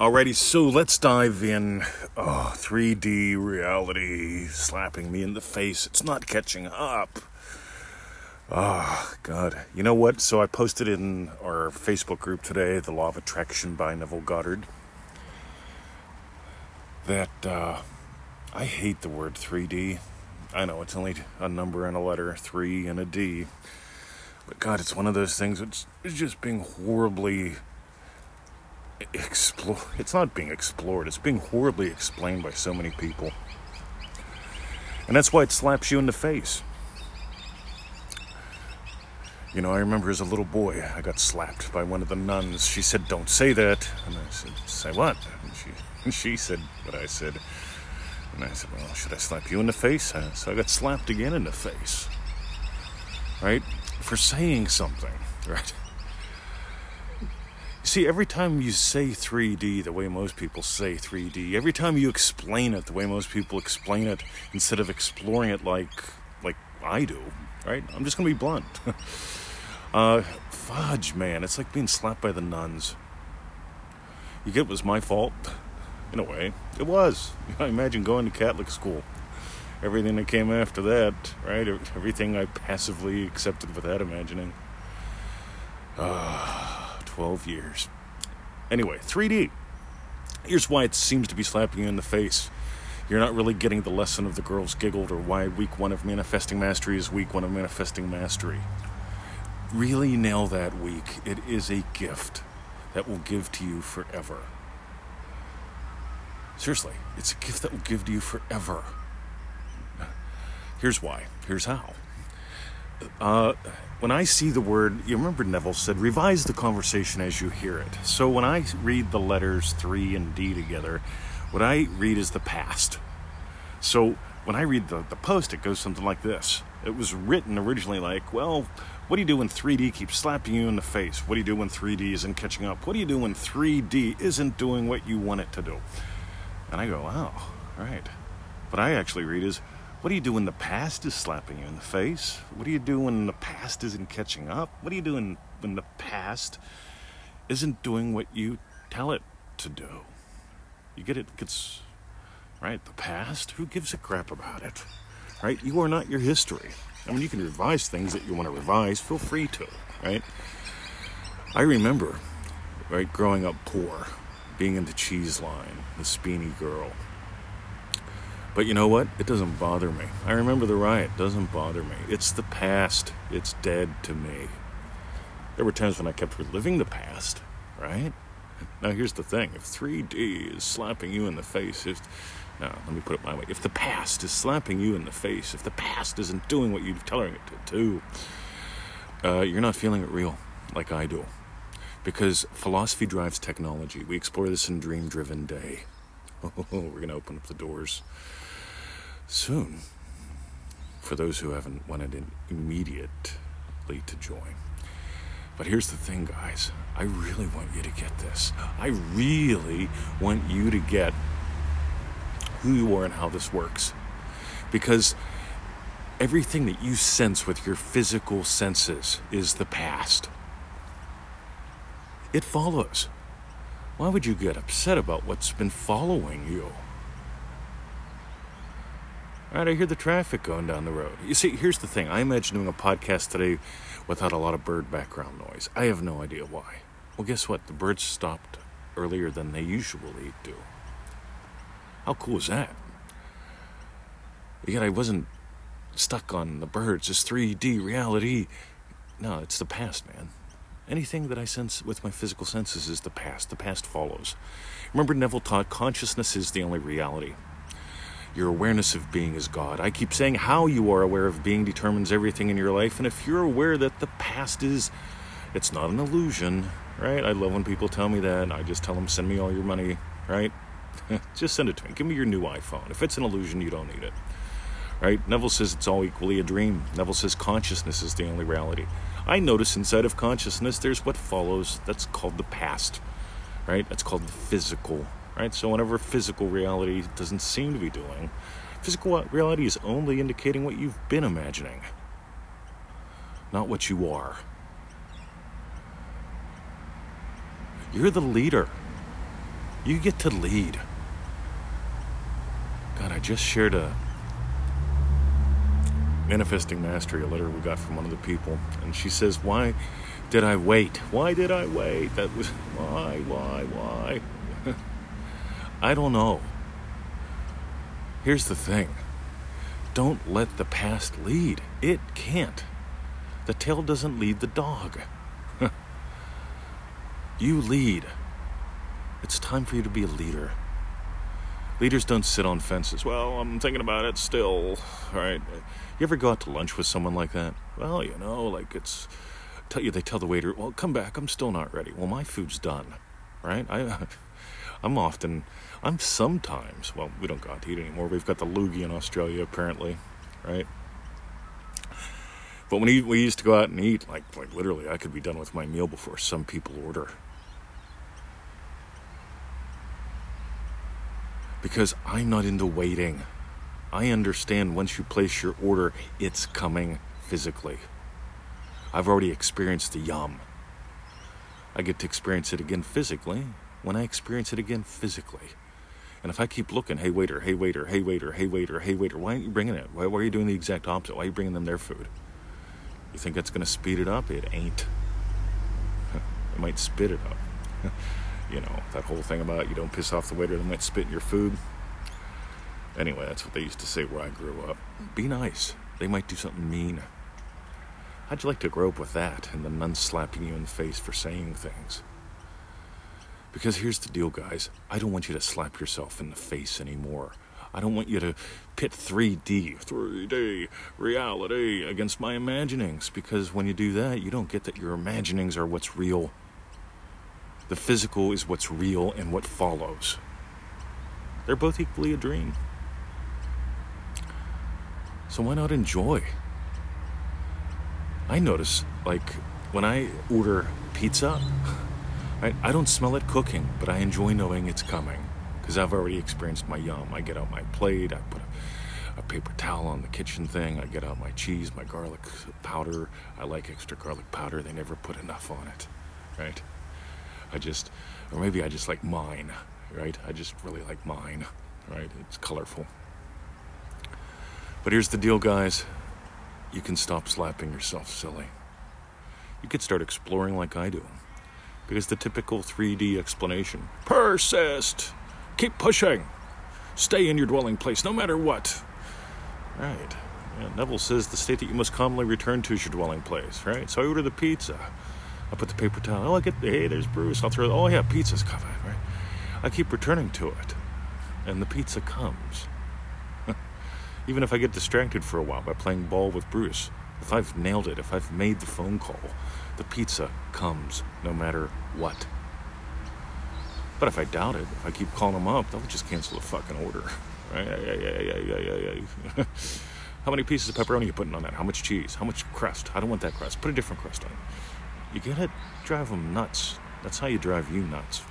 Alrighty, so let's dive in. Oh, 3D reality slapping me in the face. It's not catching up. Oh, God. You know what? So I posted in our Facebook group today, The Law of Attraction by Neville Goddard, that uh, I hate the word 3D. I know it's only a number and a letter, 3 and a D. But God, it's one of those things that's just being horribly it's not being explored it's being horribly explained by so many people. And that's why it slaps you in the face. You know i remember as a little boy i got slapped by one of the nuns. She said don't say that. And i said say what? And she, and she said what i said. And i said well should i slap you in the face? Uh, so i got slapped again in the face. Right? For saying something right See, every time you say 3D the way most people say 3D, every time you explain it the way most people explain it, instead of exploring it like like I do, right? I'm just gonna be blunt. uh, fudge, man, it's like being slapped by the nuns. You get it was my fault, in a way. It was. I imagine going to Catholic school. Everything that came after that, right? Everything I passively accepted without imagining. Uh, 12 years. Anyway, 3D. Here's why it seems to be slapping you in the face. You're not really getting the lesson of the girls giggled or why week one of manifesting mastery is week one of manifesting mastery. Really nail that week. It is a gift that will give to you forever. Seriously, it's a gift that will give to you forever. Here's why. Here's how. Uh, when I see the word, you remember Neville said, revise the conversation as you hear it. So when I read the letters 3 and D together, what I read is the past. So when I read the, the post, it goes something like this. It was written originally like, well, what do you do when 3D keeps slapping you in the face? What do you do when 3D isn't catching up? What do you do when 3D isn't doing what you want it to do? And I go, wow, all right. What I actually read is, what do you do when the past is slapping you in the face? What do you do when the past isn't catching up? What do you do when, the past isn't doing what you tell it to do? You get it? Gets right. The past. Who gives a crap about it? Right? You are not your history. I mean, you can revise things that you want to revise. Feel free to. Right? I remember, right, growing up poor, being in the cheese line, the Speeny girl, but you know what? It doesn't bother me. I remember the riot. It doesn't bother me. It's the past. It's dead to me. There were times when I kept reliving the past, right? Now here's the thing: if 3D is slapping you in the face, if now let me put it my way: if the past is slapping you in the face, if the past isn't doing what you're telling it to do, uh, you're not feeling it real, like I do. Because philosophy drives technology. We explore this in Dream Driven Day. Oh, we're going to open up the doors soon for those who haven't wanted in immediately to join. But here's the thing, guys. I really want you to get this. I really want you to get who you are and how this works. Because everything that you sense with your physical senses is the past. It follows. Why would you get upset about what's been following you? All right, I hear the traffic going down the road. You see, here's the thing. I imagine doing a podcast today without a lot of bird background noise. I have no idea why. Well, guess what? The birds stopped earlier than they usually do. How cool is that? Yet I wasn't stuck on the birds, it's 3D reality. No, it's the past, man. Anything that I sense with my physical senses is the past. The past follows. Remember, Neville taught consciousness is the only reality. Your awareness of being is God. I keep saying how you are aware of being determines everything in your life. And if you're aware that the past is, it's not an illusion, right? I love when people tell me that. I just tell them, send me all your money, right? just send it to me. Give me your new iPhone. If it's an illusion, you don't need it. Right? Neville says it's all equally a dream. Neville says consciousness is the only reality. I notice inside of consciousness there's what follows. That's called the past. Right? That's called the physical right? So whenever physical reality doesn't seem to be doing, physical reality is only indicating what you've been imagining, not what you are. You're the leader. You get to lead. God, I just shared a manifesting mastery, a letter we got from one of the people, and she says, "Why did I wait? Why did I wait? That was why, why, why." I don't know. Here's the thing. Don't let the past lead. It can't. The tail doesn't lead the dog. you lead. It's time for you to be a leader. Leaders don't sit on fences. Well, I'm thinking about it still. All right. You ever go out to lunch with someone like that? Well, you know, like it's tell you they tell the waiter, "Well, come back. I'm still not ready." Well, my food's done. Right? I I'm often I'm sometimes, well, we don't go out to eat anymore. We've got the loogie in Australia apparently, right? But when we used to go out and eat, like like literally, I could be done with my meal before some people order. because I'm not into waiting. I understand once you place your order, it's coming physically. I've already experienced the yum. I get to experience it again physically when I experience it again physically. And if I keep looking, hey waiter, hey waiter, hey waiter, hey waiter, hey waiter, why aren't you bringing it? Why, why are you doing the exact opposite? Why are you bringing them their food? You think that's going to speed it up? It ain't. It might spit it up. you know, that whole thing about you don't piss off the waiter, they might spit in your food. Anyway, that's what they used to say where I grew up. Be nice. They might do something mean. How'd you like to grow up with that and the nuns slapping you in the face for saying things? Because here's the deal, guys. I don't want you to slap yourself in the face anymore. I don't want you to pit 3D, 3D reality against my imaginings because when you do that, you don't get that your imaginings are what's real. The physical is what's real and what follows. They're both equally a dream. So why not enjoy? I notice, like, when I order pizza, I, I don't smell it cooking, but I enjoy knowing it's coming because I've already experienced my yum. I get out my plate, I put a, a paper towel on the kitchen thing, I get out my cheese, my garlic powder. I like extra garlic powder, they never put enough on it, right? I just, or maybe I just like mine, right? I just really like mine, right? It's colorful. But here's the deal, guys you can stop slapping yourself silly. You could start exploring like I do. Because the typical 3D explanation persist, keep pushing, stay in your dwelling place no matter what. Right. Yeah, Neville says the state that you must commonly return to is your dwelling place, right? So I order the pizza. I put the paper towel. Oh, I get, hey, there's Bruce. I'll throw, oh, yeah, pizza's coming, right? I keep returning to it. And the pizza comes. Even if I get distracted for a while by playing ball with Bruce, if I've nailed it, if I've made the phone call, the pizza comes no matter what. But if I doubt it, if I keep calling them up, they'll just cancel the fucking order. Right? How many pieces of pepperoni are you putting on that? How much cheese? How much crust? I don't want that crust. Put a different crust on it. You get it? Drive them nuts. That's how you drive you nuts.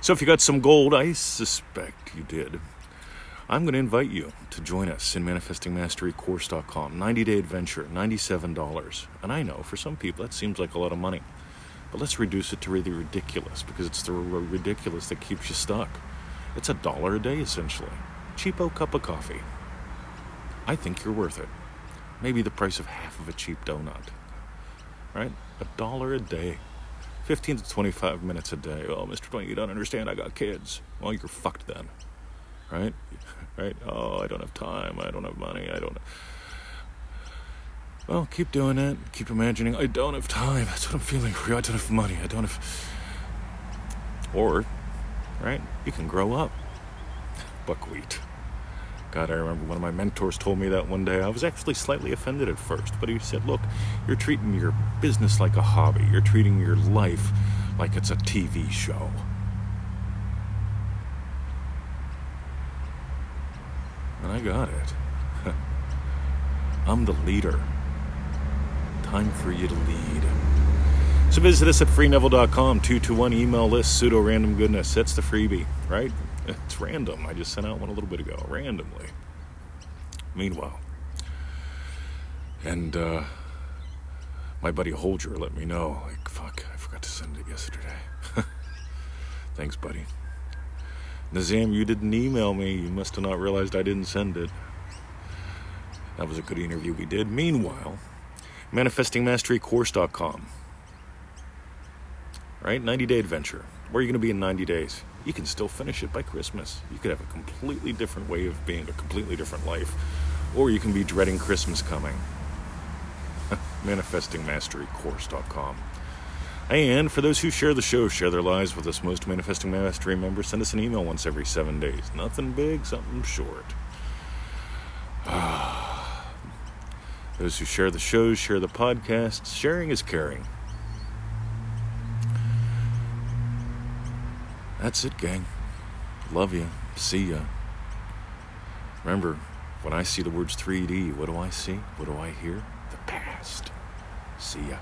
So if you got some gold, I suspect you did. I'm going to invite you to join us in manifestingmasterycourse.com. 90 day adventure, $97. And I know for some people that seems like a lot of money. But let's reduce it to really ridiculous because it's the ridiculous that keeps you stuck. It's a dollar a day essentially. Cheapo cup of coffee. I think you're worth it. Maybe the price of half of a cheap donut right? A dollar a day. 15 to 25 minutes a day. Oh, Mr. Twin, you don't understand. I got kids. Well, you're fucked then. Right? Right? Oh, I don't have time. I don't have money. I don't. Well, keep doing it. Keep imagining. I don't have time. That's what I'm feeling. I don't have money. I don't have. Or, right? You can grow up. Buckwheat. God, I remember one of my mentors told me that one day. I was actually slightly offended at first, but he said, Look, you're treating your business like a hobby, you're treating your life like it's a TV show. And I got it. I'm the leader. Time for you to lead. So visit us at freeneville.com, 221 email list, pseudo random goodness. That's the freebie, right? It's random. I just sent out one a little bit ago, randomly. Meanwhile, and uh, my buddy Holger let me know, like, fuck, I forgot to send it yesterday. Thanks, buddy. Nazam, you didn't email me. You must have not realized I didn't send it. That was a good interview we did. Meanwhile, manifestingmasterycourse.com. Right? 90 day adventure. Where are you going to be in 90 days? You can still finish it by Christmas. You could have a completely different way of being, a completely different life. Or you can be dreading Christmas coming. manifestingmasterycourse.com. And for those who share the show, share their lives with us. Most Manifesting Mastery members send us an email once every seven days. Nothing big, something short. Ah. those who share the shows, share the podcasts. Sharing is caring. That's it, gang. Love you. See ya. Remember, when I see the words 3D, what do I see? What do I hear? The past. See ya.